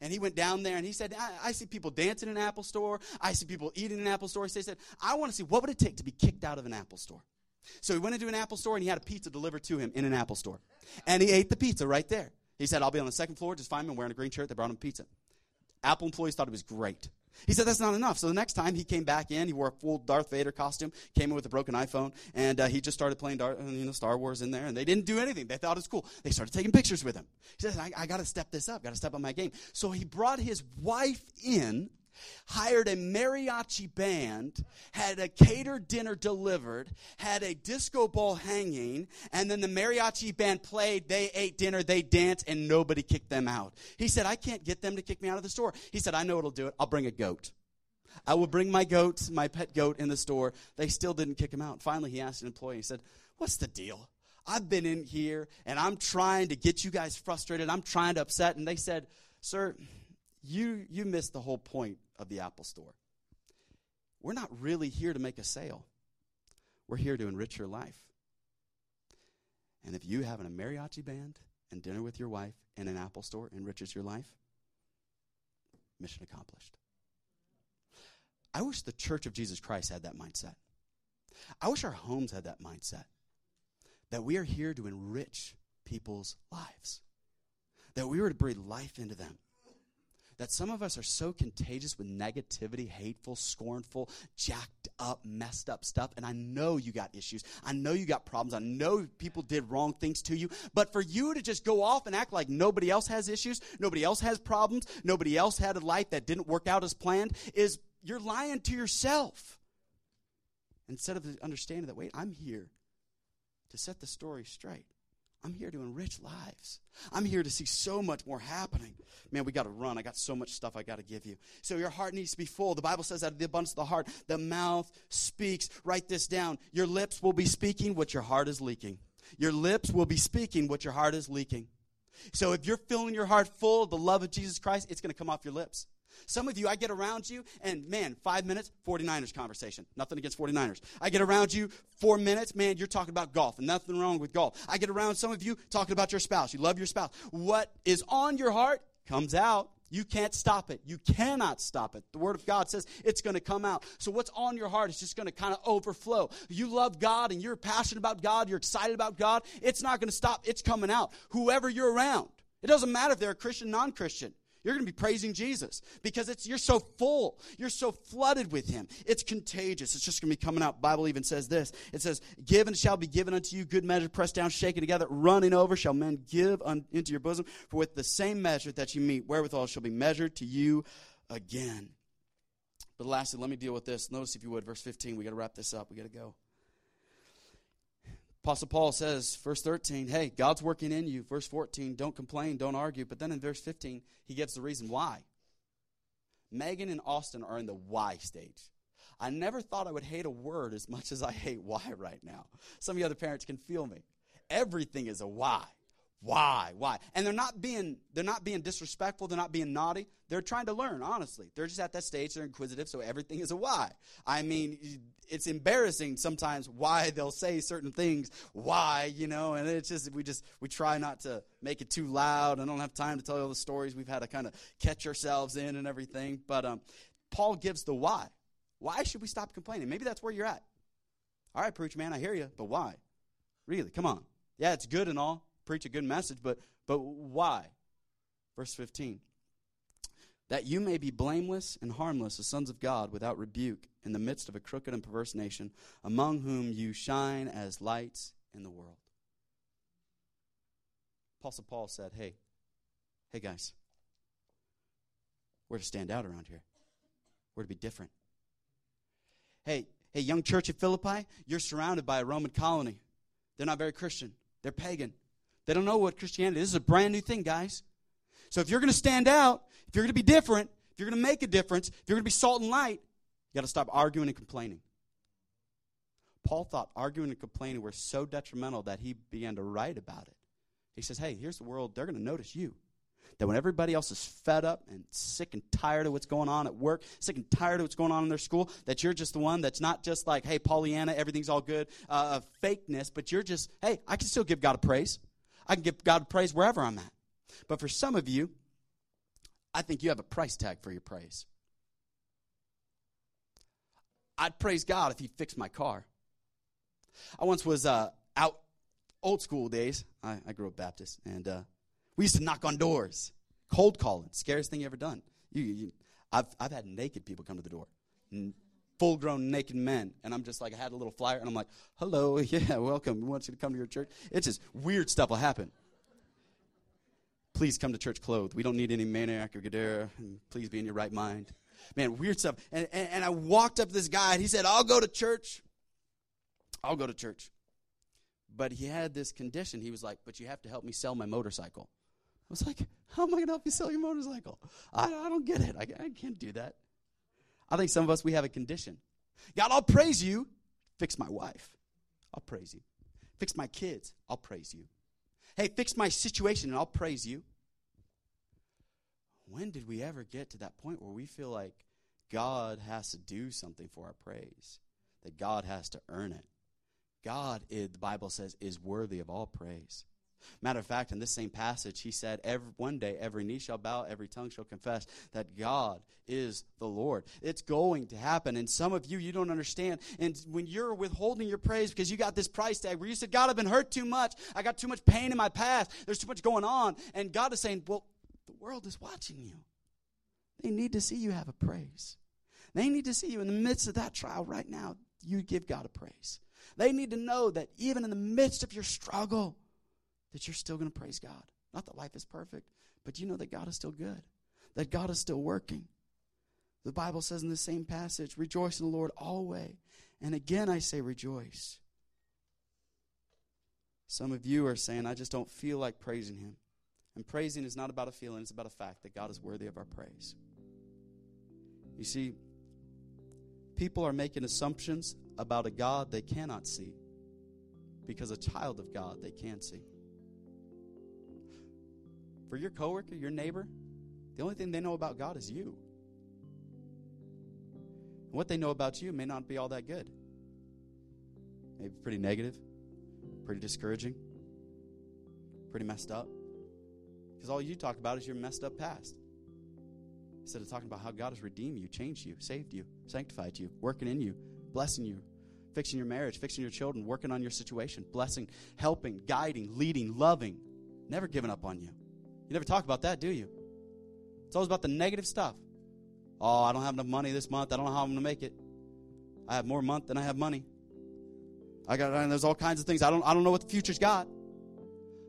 And he went down there and he said, I, I, see people dancing in an Apple store. I see people eating in an Apple store. So he said, I want to see what would it take to be kicked out of an Apple store. So he went into an Apple store and he had a pizza delivered to him in an Apple store. And he ate the pizza right there. He said, I'll be on the second floor, just find me. Wearing a green shirt. They brought him pizza. Apple employees thought it was great. He said that's not enough. So the next time he came back in, he wore a full Darth Vader costume, came in with a broken iPhone, and uh, he just started playing Dar- you know, Star Wars in there. And they didn't do anything. They thought it was cool. They started taking pictures with him. He said, I, I got to step this up. Got to step up my game. So he brought his wife in hired a mariachi band, had a catered dinner delivered, had a disco ball hanging, and then the mariachi band played, they ate dinner, they danced, and nobody kicked them out. He said, I can't get them to kick me out of the store. He said, I know it'll do it. I'll bring a goat. I will bring my goat, my pet goat, in the store. They still didn't kick him out. Finally, he asked an employee, he said, What's the deal? I've been in here and I'm trying to get you guys frustrated. I'm trying to upset. And they said, Sir, you, you missed the whole point of the Apple Store. We're not really here to make a sale, we're here to enrich your life. And if you having a mariachi band and dinner with your wife in an Apple Store enriches your life, mission accomplished. I wish the Church of Jesus Christ had that mindset. I wish our homes had that mindset that we are here to enrich people's lives, that we were to breathe life into them, that some of us are so contagious with negativity, hateful, scornful, jacked up, messed up stuff. And I know you got issues. I know you got problems. I know people did wrong things to you. But for you to just go off and act like nobody else has issues, nobody else has problems, nobody else had a life that didn't work out as planned, is you're lying to yourself. Instead of understanding that, wait, I'm here to set the story straight. I'm here to enrich lives. I'm here to see so much more happening. Man, we got to run. I got so much stuff I got to give you. So your heart needs to be full. The Bible says out of the abundance of the heart, the mouth speaks. Write this down. Your lips will be speaking what your heart is leaking. Your lips will be speaking what your heart is leaking. So if you're filling your heart full of the love of Jesus Christ, it's going to come off your lips. Some of you, I get around you, and man, five minutes, 49ers conversation. Nothing against 49ers. I get around you, four minutes, man, you're talking about golf, and nothing wrong with golf. I get around some of you talking about your spouse. You love your spouse. What is on your heart comes out. You can't stop it. You cannot stop it. The Word of God says it's going to come out. So, what's on your heart is just going to kind of overflow. You love God and you're passionate about God, you're excited about God. It's not going to stop. It's coming out. Whoever you're around. It doesn't matter if they're a Christian, non Christian. You're going to be praising Jesus because it's you're so full. You're so flooded with him. It's contagious. It's just going to be coming out. Bible even says this. It says, "Given shall be given unto you good measure, pressed down, shaken together, running over shall men give un- into your bosom, for with the same measure that you mete wherewithal shall be measured to you again." But lastly, let me deal with this. Notice if you would verse 15. We got to wrap this up. We got to go. Apostle Paul says, verse 13, hey, God's working in you. Verse 14, don't complain, don't argue. But then in verse 15, he gives the reason why. Megan and Austin are in the why stage. I never thought I would hate a word as much as I hate why right now. Some of the other parents can feel me. Everything is a why. Why? Why? And they're not being they're not being disrespectful, they're not being naughty. They're trying to learn, honestly. They're just at that stage, they're inquisitive, so everything is a why. I mean, it's embarrassing sometimes why they'll say certain things, why, you know, and it's just we just we try not to make it too loud. I don't have time to tell you all the stories we've had to kind of catch ourselves in and everything. But um, Paul gives the why. Why should we stop complaining? Maybe that's where you're at. All right, preach man, I hear you, but why? Really? Come on. Yeah, it's good and all preach a good message, but, but why? Verse 15 that you may be blameless and harmless as sons of God without rebuke in the midst of a crooked and perverse nation, among whom you shine as lights in the world. Apostle Paul said, Hey, hey guys, we're to stand out around here. We're to be different. Hey, hey, young church at Philippi, you're surrounded by a Roman colony. They're not very Christian. They're pagan. They don't know what Christianity is. This is a brand new thing, guys. So if you're going to stand out, if you're going to be different, if you're going to make a difference, if you're going to be salt and light, you got to stop arguing and complaining. Paul thought arguing and complaining were so detrimental that he began to write about it. He says, Hey, here's the world. They're going to notice you. That when everybody else is fed up and sick and tired of what's going on at work, sick and tired of what's going on in their school, that you're just the one that's not just like, hey, Pollyanna, everything's all good, uh, fakeness, but you're just, hey, I can still give God a praise. I can give God praise wherever I'm at. But for some of you, I think you have a price tag for your praise. I'd praise God if He fixed my car. I once was uh, out old school days. I, I grew up Baptist, and uh, we used to knock on doors, cold calling. Scariest thing ever done. You, you, I've I've had naked people come to the door, full grown naked men. And I'm just like, I had a little flyer, and I'm like, hello, yeah, welcome. We want you to come to your church. It's just weird stuff will happen. Please come to church clothed. We don't need any maniac or Gadara. Please be in your right mind. Man, weird stuff. And, and, and I walked up to this guy, and he said, I'll go to church. I'll go to church. But he had this condition. He was like, But you have to help me sell my motorcycle. I was like, How am I going to help you sell your motorcycle? I, I don't get it. I, I can't do that. I think some of us, we have a condition. God, I'll praise you. Fix my wife. I'll praise you. Fix my kids. I'll praise you. Hey, fix my situation and I'll praise you. When did we ever get to that point where we feel like God has to do something for our praise? That God has to earn it? God, the Bible says, is worthy of all praise. Matter of fact, in this same passage, he said, every, One day every knee shall bow, every tongue shall confess that God is the Lord. It's going to happen. And some of you, you don't understand. And when you're withholding your praise because you got this price tag where you said, God, I've been hurt too much. I got too much pain in my past. There's too much going on. And God is saying, Well, the world is watching you. They need to see you have a praise. They need to see you in the midst of that trial right now. You give God a praise. They need to know that even in the midst of your struggle, that you're still going to praise God. Not that life is perfect, but you know that God is still good, that God is still working. The Bible says in the same passage, rejoice in the Lord always. And again, I say rejoice. Some of you are saying, I just don't feel like praising Him. And praising is not about a feeling, it's about a fact that God is worthy of our praise. You see, people are making assumptions about a God they cannot see because a child of God they can see. For your coworker, your neighbor, the only thing they know about God is you. what they know about you may not be all that good. Maybe pretty negative, pretty discouraging, pretty messed up. Because all you talk about is your messed up past. Instead of talking about how God has redeemed you, changed you, saved you, sanctified you, working in you, blessing you, fixing your marriage, fixing your children, working on your situation, blessing, helping, guiding, leading, loving, never giving up on you. You never talk about that, do you? It's always about the negative stuff. Oh, I don't have enough money this month. I don't know how I'm going to make it. I have more month than I have money. I got and there's all kinds of things. I don't I don't know what the future's got.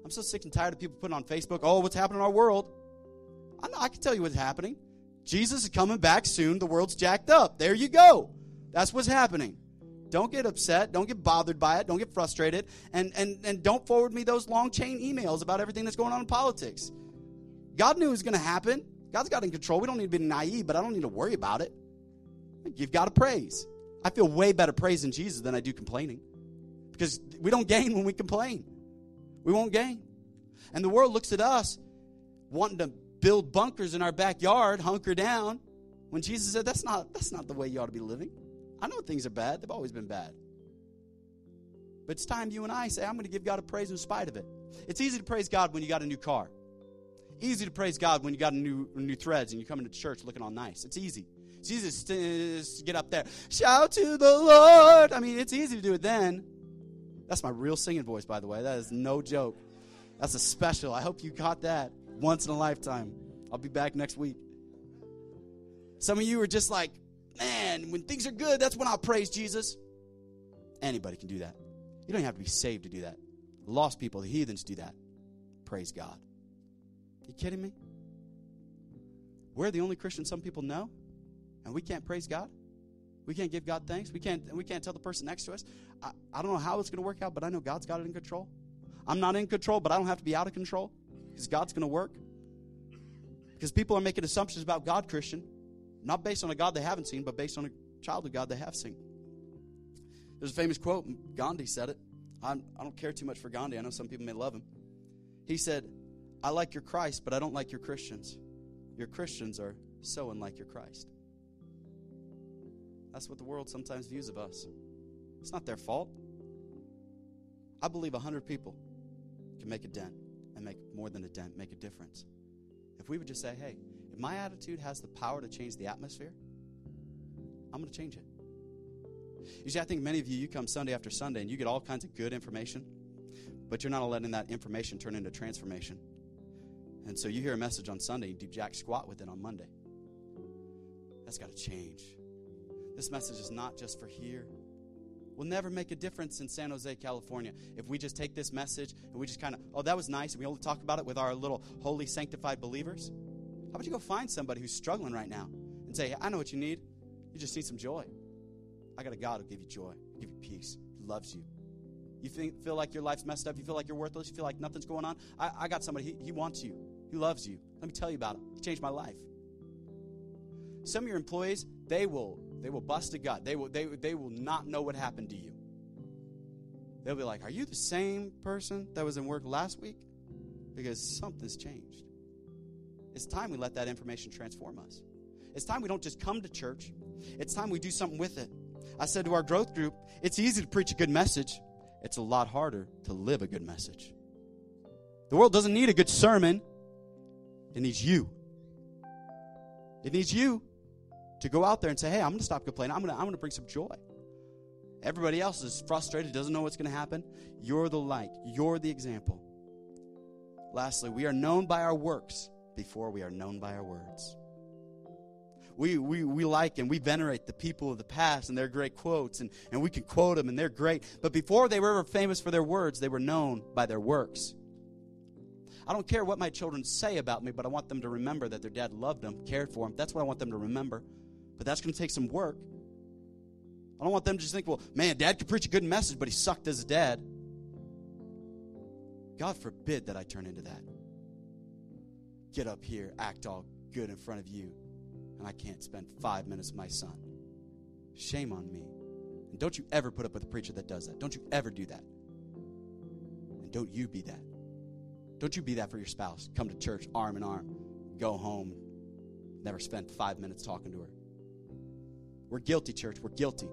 I'm so sick and tired of people putting on Facebook, "Oh, what's happening in our world?" I, I can tell you what's happening. Jesus is coming back soon. The world's jacked up. There you go. That's what's happening. Don't get upset. Don't get bothered by it. Don't get frustrated. And, and, and don't forward me those long chain emails about everything that's going on in politics. God knew it was going to happen. God's got in control. We don't need to be naive, but I don't need to worry about it. You've got to praise. I feel way better praising Jesus than I do complaining because we don't gain when we complain. We won't gain. And the world looks at us wanting to build bunkers in our backyard, hunker down, when Jesus said that's not that's not the way you ought to be living. I know things are bad. They've always been bad. But it's time you and I say, I'm going to give God a praise in spite of it. It's easy to praise God when you got a new car. Easy to praise God when you got new new threads and you come into church looking all nice. It's easy. It's easy to get up there, shout to the Lord. I mean, it's easy to do it then. That's my real singing voice, by the way. That is no joke. That's a special. I hope you caught that once in a lifetime. I'll be back next week. Some of you are just like, man, when things are good, that's when I'll praise Jesus. Anybody can do that. You don't have to be saved to do that. Lost people, the heathens do that. Praise God. You kidding me? We're the only Christians some people know, and we can't praise God. We can't give God thanks. We can't. We can't tell the person next to us. I, I don't know how it's going to work out, but I know God's got it in control. I'm not in control, but I don't have to be out of control because God's going to work. Because people are making assumptions about God, Christian, not based on a God they haven't seen, but based on a child of God they have seen. There's a famous quote. Gandhi said it. I'm, I do not care too much for Gandhi. I know some people may love him. He said, I like your Christ, but I don't like your Christians. Your Christians are so unlike your Christ. That's what the world sometimes views of us. It's not their fault. I believe 100 people can make a dent and make more than a dent, make a difference. If we would just say, hey, if my attitude has the power to change the atmosphere, I'm going to change it. You see, I think many of you, you come Sunday after Sunday and you get all kinds of good information, but you're not letting that information turn into transformation. And so you hear a message on Sunday, you do jack squat with it on Monday. That's got to change. This message is not just for here. We'll never make a difference in San Jose, California if we just take this message and we just kind of, oh, that was nice, and we only talk about it with our little holy, sanctified believers. How about you go find somebody who's struggling right now and say, I know what you need. You just need some joy. I got a God who'll give you joy, give you peace, He loves you. You think, feel like your life's messed up, you feel like you're worthless, you feel like nothing's going on. I, I got somebody, he, he wants you, He loves you. Let me tell you about him. He changed my life. Some of your employees, they will they will bust a gut. They will, they, they will not know what happened to you. They'll be like, Are you the same person that was in work last week? Because something's changed. It's time we let that information transform us. It's time we don't just come to church, it's time we do something with it. I said to our growth group, it's easy to preach a good message, it's a lot harder to live a good message. The world doesn't need a good sermon, it needs you. It needs you to go out there and say, hey, I'm going to stop complaining. I'm going to, I'm to bring some joy. Everybody else is frustrated, doesn't know what's going to happen. You're the light, you're the example. Lastly, we are known by our works before we are known by our words. we, we, we like and we venerate the people of the past and their great quotes, and, and we can quote them, and they're great. But before they were ever famous for their words, they were known by their works. I don't care what my children say about me, but I want them to remember that their dad loved them, cared for them. That's what I want them to remember. But that's going to take some work. I don't want them to just think, well, man, dad could preach a good message, but he sucked as a dad. God forbid that I turn into that. Get up here, act all good in front of you, and I can't spend five minutes with my son. Shame on me. And don't you ever put up with a preacher that does that. Don't you ever do that. And don't you be that. Don't you be that for your spouse. Come to church arm in arm, go home, never spend five minutes talking to her. We're guilty, church. We're guilty.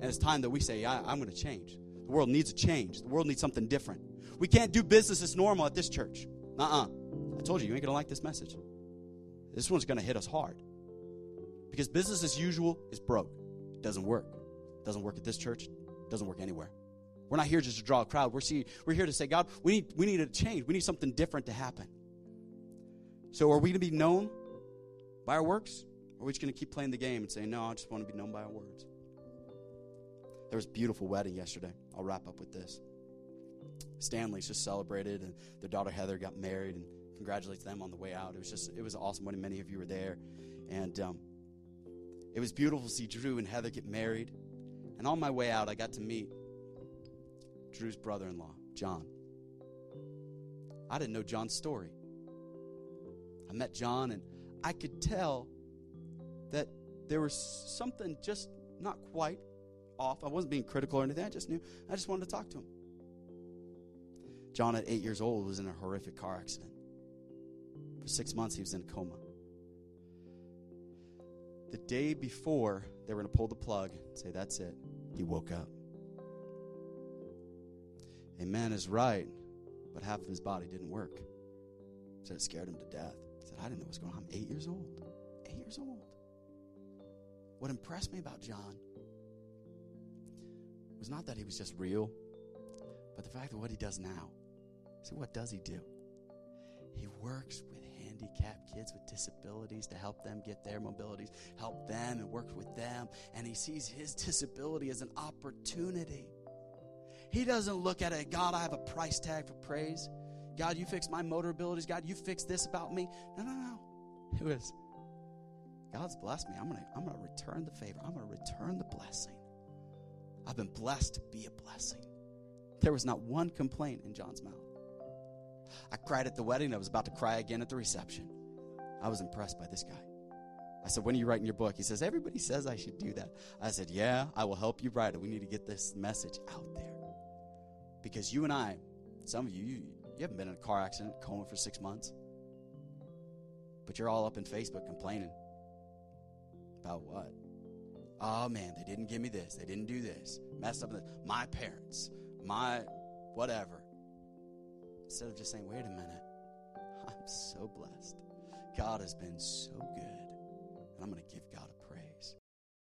And it's time that we say, I, am going to change. The world needs a change. The world needs something different. We can't do business as normal at this church. Uh uh I told you, you ain't going to like this message. This one's going to hit us hard. Because business as usual is broke. It doesn't work. It doesn't work at this church. It doesn't work anywhere. We're not here just to draw a crowd. We're, see, we're here to say, God, we need, we need a change. We need something different to happen. So are we going to be known by our works? Or are we just going to keep playing the game and say, no, I just want to be known by our words? There was a beautiful wedding yesterday. I'll wrap up with this. Stanley's just celebrated, and their daughter Heather got married, and congratulates them on the way out. It was just, it was awesome when many of you were there, and um, it was beautiful to see Drew and Heather get married. And on my way out, I got to meet Drew's brother-in-law, John. I didn't know John's story. I met John, and I could tell that there was something just not quite off. I wasn't being critical or anything. I just knew. I just wanted to talk to him. John, at eight years old, was in a horrific car accident. For six months, he was in a coma. The day before they were going to pull the plug and say, That's it, he woke up. A man is right, but half of his body didn't work. So it scared him to death. He said, I didn't know what was going on. I'm eight years old. Eight years old. What impressed me about John was not that he was just real, but the fact of what he does now. See, what does he do? He works with handicapped kids with disabilities to help them get their mobilities, help them and work with them. And he sees his disability as an opportunity. He doesn't look at it, God, I have a price tag for praise. God, you fix my motor abilities. God, you fix this about me. No, no, no. It was, God's blessed me. I'm going to I'm going to return the favor. I'm going to return the blessing. I've been blessed to be a blessing. There was not one complaint in John's mouth. I cried at the wedding. I was about to cry again at the reception. I was impressed by this guy. I said, When are you writing your book? He says, Everybody says I should do that. I said, Yeah, I will help you write it. We need to get this message out there. Because you and I, some of you, you, you haven't been in a car accident, coma for six months. But you're all up in Facebook complaining. About what? Oh man, they didn't give me this. They didn't do this. Messed up. My parents, my whatever. Instead of just saying, wait a minute, I'm so blessed. God has been so good. And I'm going to give God a.